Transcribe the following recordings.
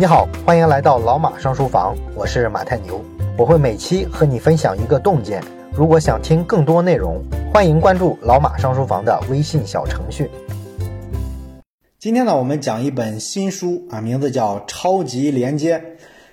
你好，欢迎来到老马上书房，我是马太牛，我会每期和你分享一个洞见。如果想听更多内容，欢迎关注老马上书房的微信小程序。今天呢，我们讲一本新书啊，名字叫《超级连接》。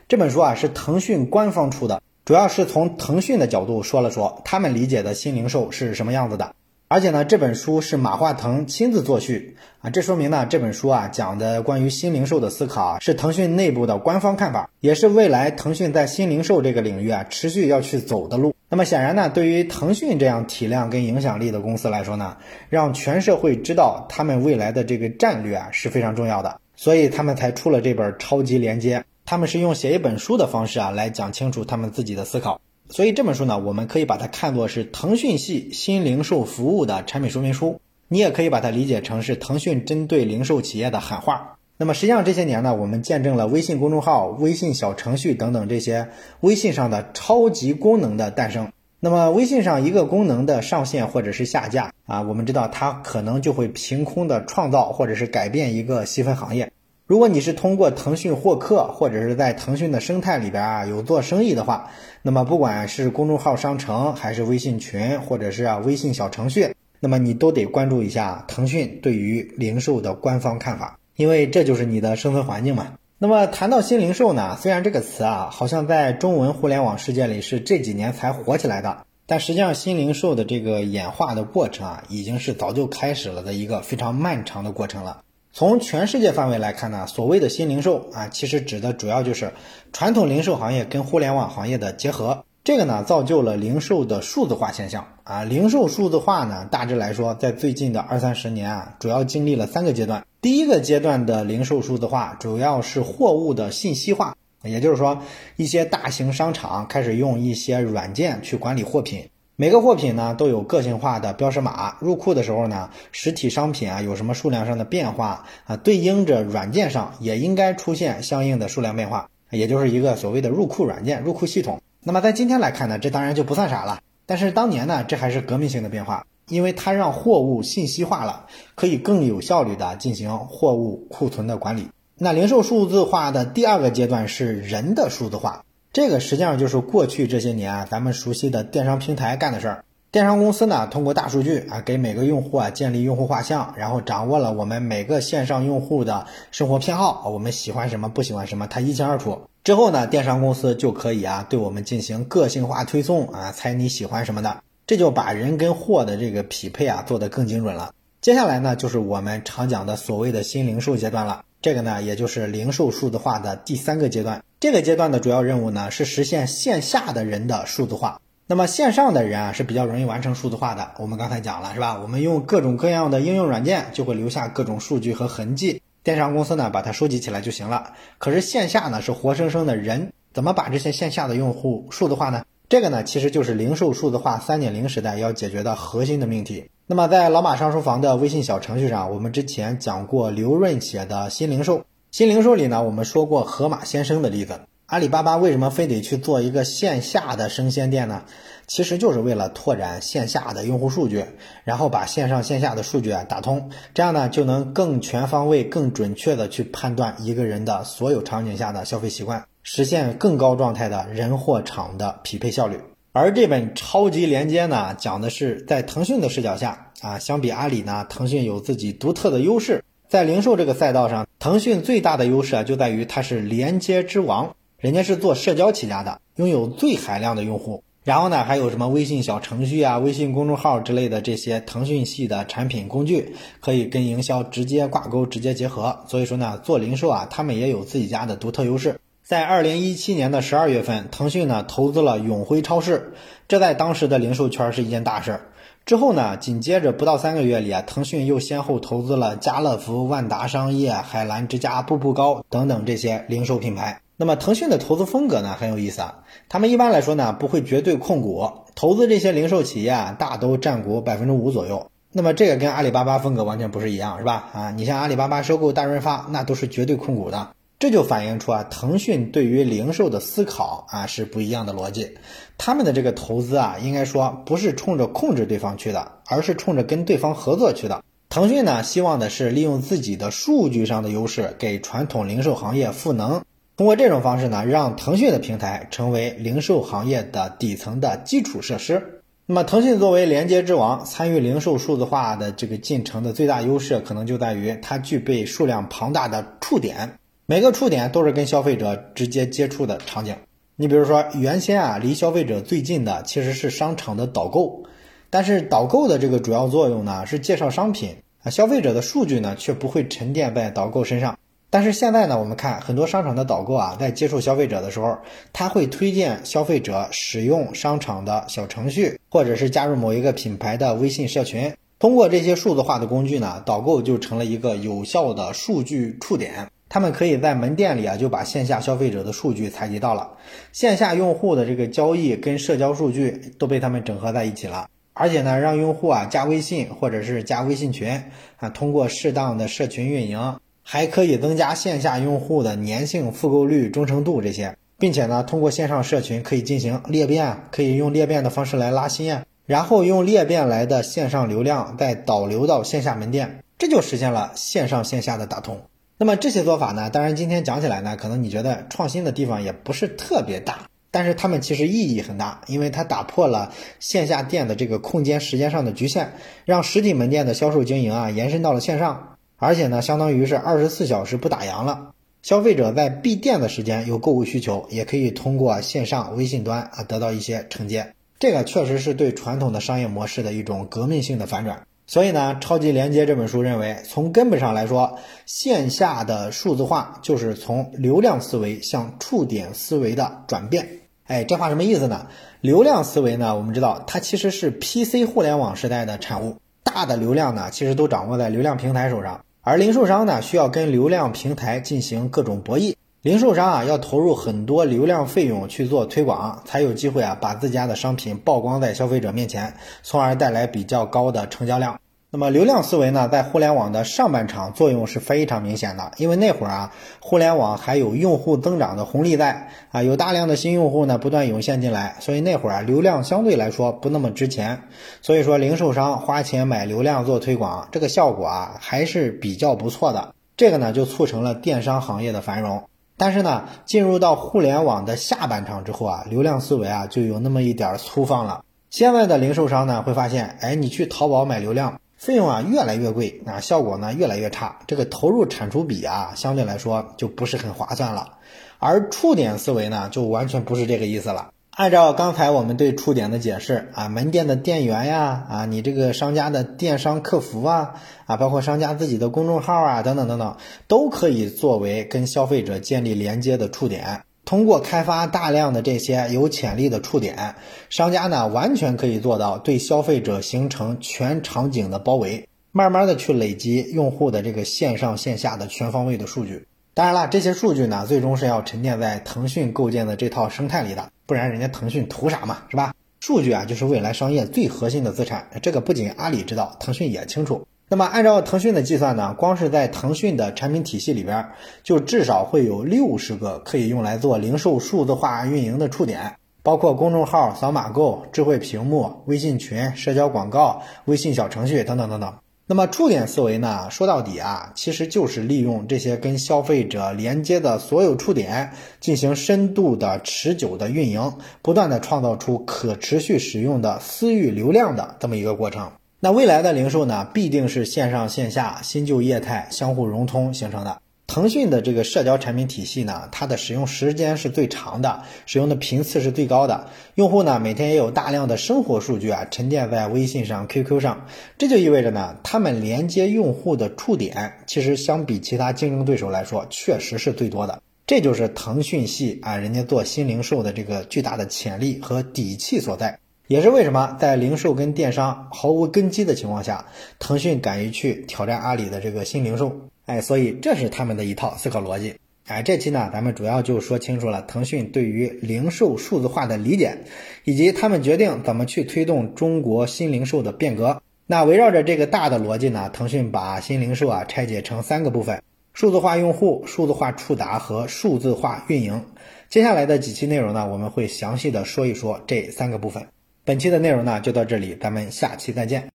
这本书啊是腾讯官方出的，主要是从腾讯的角度说了说他们理解的新零售是什么样子的。而且呢，这本书是马化腾亲自作序啊，这说明呢，这本书啊讲的关于新零售的思考啊，是腾讯内部的官方看法，也是未来腾讯在新零售这个领域啊持续要去走的路。那么显然呢，对于腾讯这样体量跟影响力的公司来说呢，让全社会知道他们未来的这个战略啊是非常重要的，所以他们才出了这本超级连接。他们是用写一本书的方式啊来讲清楚他们自己的思考。所以这本书呢，我们可以把它看作是腾讯系新零售服务的产品说明书，你也可以把它理解成是腾讯针对零售企业的喊话。那么实际上这些年呢，我们见证了微信公众号、微信小程序等等这些微信上的超级功能的诞生。那么微信上一个功能的上线或者是下架啊，我们知道它可能就会凭空的创造或者是改变一个细分行业。如果你是通过腾讯获客，或者是在腾讯的生态里边啊有做生意的话，那么不管是公众号商城，还是微信群，或者是啊微信小程序，那么你都得关注一下腾讯对于零售的官方看法，因为这就是你的生存环境嘛。那么谈到新零售呢，虽然这个词啊好像在中文互联网世界里是这几年才火起来的，但实际上新零售的这个演化的过程啊，已经是早就开始了的一个非常漫长的过程了。从全世界范围来看呢，所谓的新零售啊，其实指的主要就是传统零售行业跟互联网行业的结合。这个呢，造就了零售的数字化现象啊。零售数字化呢，大致来说，在最近的二三十年啊，主要经历了三个阶段。第一个阶段的零售数字化，主要是货物的信息化，也就是说，一些大型商场开始用一些软件去管理货品。每个货品呢都有个性化的标识码，入库的时候呢，实体商品啊有什么数量上的变化啊，对应着软件上也应该出现相应的数量变化，也就是一个所谓的入库软件、入库系统。那么在今天来看呢，这当然就不算啥了。但是当年呢，这还是革命性的变化，因为它让货物信息化了，可以更有效率的进行货物库存的管理。那零售数字化的第二个阶段是人的数字化。这个实际上就是过去这些年啊，咱们熟悉的电商平台干的事儿。电商公司呢，通过大数据啊，给每个用户啊建立用户画像，然后掌握了我们每个线上用户的生活偏好，我们喜欢什么，不喜欢什么，它一清二楚。之后呢，电商公司就可以啊，对我们进行个性化推送啊，猜你喜欢什么的，这就把人跟货的这个匹配啊做得更精准了。接下来呢，就是我们常讲的所谓的新零售阶段了。这个呢，也就是零售数字化的第三个阶段。这个阶段的主要任务呢，是实现线下的人的数字化。那么线上的人啊，是比较容易完成数字化的。我们刚才讲了，是吧？我们用各种各样的应用软件，就会留下各种数据和痕迹。电商公司呢，把它收集起来就行了。可是线下呢，是活生生的人，怎么把这些线下的用户数字化呢？这个呢，其实就是零售数字化三点零时代要解决的核心的命题。那么，在老马上书房的微信小程序上，我们之前讲过刘润写的新零售。新零售里呢，我们说过盒马鲜生的例子。阿里巴巴为什么非得去做一个线下的生鲜店呢？其实就是为了拓展线下的用户数据，然后把线上线下的数据啊打通，这样呢就能更全方位、更准确的去判断一个人的所有场景下的消费习惯，实现更高状态的人货场的匹配效率。而这本超级连接呢，讲的是在腾讯的视角下啊，相比阿里呢，腾讯有自己独特的优势。在零售这个赛道上，腾讯最大的优势啊，就在于它是连接之王，人家是做社交起家的，拥有最海量的用户。然后呢，还有什么微信小程序啊、微信公众号之类的这些腾讯系的产品工具，可以跟营销直接挂钩、直接结合。所以说呢，做零售啊，他们也有自己家的独特优势。在二零一七年的十二月份，腾讯呢投资了永辉超市，这在当时的零售圈是一件大事儿。之后呢，紧接着不到三个月里啊，腾讯又先后投资了家乐福、万达商业、海澜之家、步步高等等这些零售品牌。那么腾讯的投资风格呢很有意思啊，他们一般来说呢不会绝对控股，投资这些零售企业啊大都占股百分之五左右。那么这个跟阿里巴巴风格完全不是一样，是吧？啊，你像阿里巴巴收购大润发，那都是绝对控股的。这就反映出啊，腾讯对于零售的思考啊是不一样的逻辑。他们的这个投资啊，应该说不是冲着控制对方去的，而是冲着跟对方合作去的。腾讯呢，希望的是利用自己的数据上的优势，给传统零售行业赋能，通过这种方式呢，让腾讯的平台成为零售行业的底层的基础设施。那么，腾讯作为连接之王，参与零售数字化的这个进程的最大优势，可能就在于它具备数量庞大的触点，每个触点都是跟消费者直接接触的场景。你比如说，原先啊，离消费者最近的其实是商场的导购，但是导购的这个主要作用呢是介绍商品啊，消费者的数据呢却不会沉淀在导购身上。但是现在呢，我们看很多商场的导购啊，在接触消费者的时候，他会推荐消费者使用商场的小程序，或者是加入某一个品牌的微信社群。通过这些数字化的工具呢，导购就成了一个有效的数据触点。他们可以在门店里啊，就把线下消费者的数据采集到了，线下用户的这个交易跟社交数据都被他们整合在一起了。而且呢，让用户啊加微信或者是加微信群啊，通过适当的社群运营。还可以增加线下用户的粘性、复购率、忠诚度这些，并且呢，通过线上社群可以进行裂变，可以用裂变的方式来拉新啊，然后用裂变来的线上流量再导流到线下门店，这就实现了线上线下的打通。那么这些做法呢，当然今天讲起来呢，可能你觉得创新的地方也不是特别大，但是它们其实意义很大，因为它打破了线下店的这个空间、时间上的局限，让实体门店的销售经营啊延伸到了线上。而且呢，相当于是二十四小时不打烊了。消费者在闭店的时间有购物需求，也可以通过线上微信端啊得到一些承接。这个确实是对传统的商业模式的一种革命性的反转。所以呢，《超级连接》这本书认为，从根本上来说，线下的数字化就是从流量思维向触点思维的转变。哎，这话什么意思呢？流量思维呢，我们知道它其实是 PC 互联网时代的产物。大的流量呢，其实都掌握在流量平台手上，而零售商呢，需要跟流量平台进行各种博弈。零售商啊，要投入很多流量费用去做推广，才有机会啊，把自家的商品曝光在消费者面前，从而带来比较高的成交量。那么流量思维呢，在互联网的上半场作用是非常明显的，因为那会儿啊，互联网还有用户增长的红利在啊，有大量的新用户呢不断涌现进来，所以那会儿啊，流量相对来说不那么值钱，所以说零售商花钱买流量做推广，这个效果啊还是比较不错的，这个呢就促成了电商行业的繁荣。但是呢，进入到互联网的下半场之后啊，流量思维啊就有那么一点粗放了。现在的零售商呢会发现，哎，你去淘宝买流量。费用啊越来越贵，啊效果呢越来越差，这个投入产出比啊相对来说就不是很划算了。而触点思维呢就完全不是这个意思了。按照刚才我们对触点的解释啊，门店的店员呀，啊你这个商家的电商客服啊，啊包括商家自己的公众号啊等等等等，都可以作为跟消费者建立连接的触点。通过开发大量的这些有潜力的触点，商家呢完全可以做到对消费者形成全场景的包围，慢慢的去累积用户的这个线上线下的全方位的数据。当然了，这些数据呢最终是要沉淀在腾讯构建的这套生态里的，不然人家腾讯图啥嘛，是吧？数据啊就是未来商业最核心的资产，这个不仅阿里知道，腾讯也清楚。那么按照腾讯的计算呢，光是在腾讯的产品体系里边，就至少会有六十个可以用来做零售数字化运营的触点，包括公众号、扫码购、智慧屏幕、微信群、社交广告、微信小程序等等等等。那么触点思维呢，说到底啊，其实就是利用这些跟消费者连接的所有触点，进行深度的、持久的运营，不断的创造出可持续使用的私域流量的这么一个过程。那未来的零售呢，必定是线上线下新旧业态相互融通形成的。腾讯的这个社交产品体系呢，它的使用时间是最长的，使用的频次是最高的。用户呢，每天也有大量的生活数据啊，沉淀在微信上、QQ 上。这就意味着呢，他们连接用户的触点，其实相比其他竞争对手来说，确实是最多的。这就是腾讯系啊，人家做新零售的这个巨大的潜力和底气所在。也是为什么在零售跟电商毫无根基的情况下，腾讯敢于去挑战阿里的这个新零售，哎，所以这是他们的一套思考逻辑。哎，这期呢，咱们主要就说清楚了腾讯对于零售数字化的理解，以及他们决定怎么去推动中国新零售的变革。那围绕着这个大的逻辑呢，腾讯把新零售啊拆解成三个部分：数字化用户、数字化触达和数字化运营。接下来的几期内容呢，我们会详细的说一说这三个部分。本期的内容呢就到这里，咱们下期再见。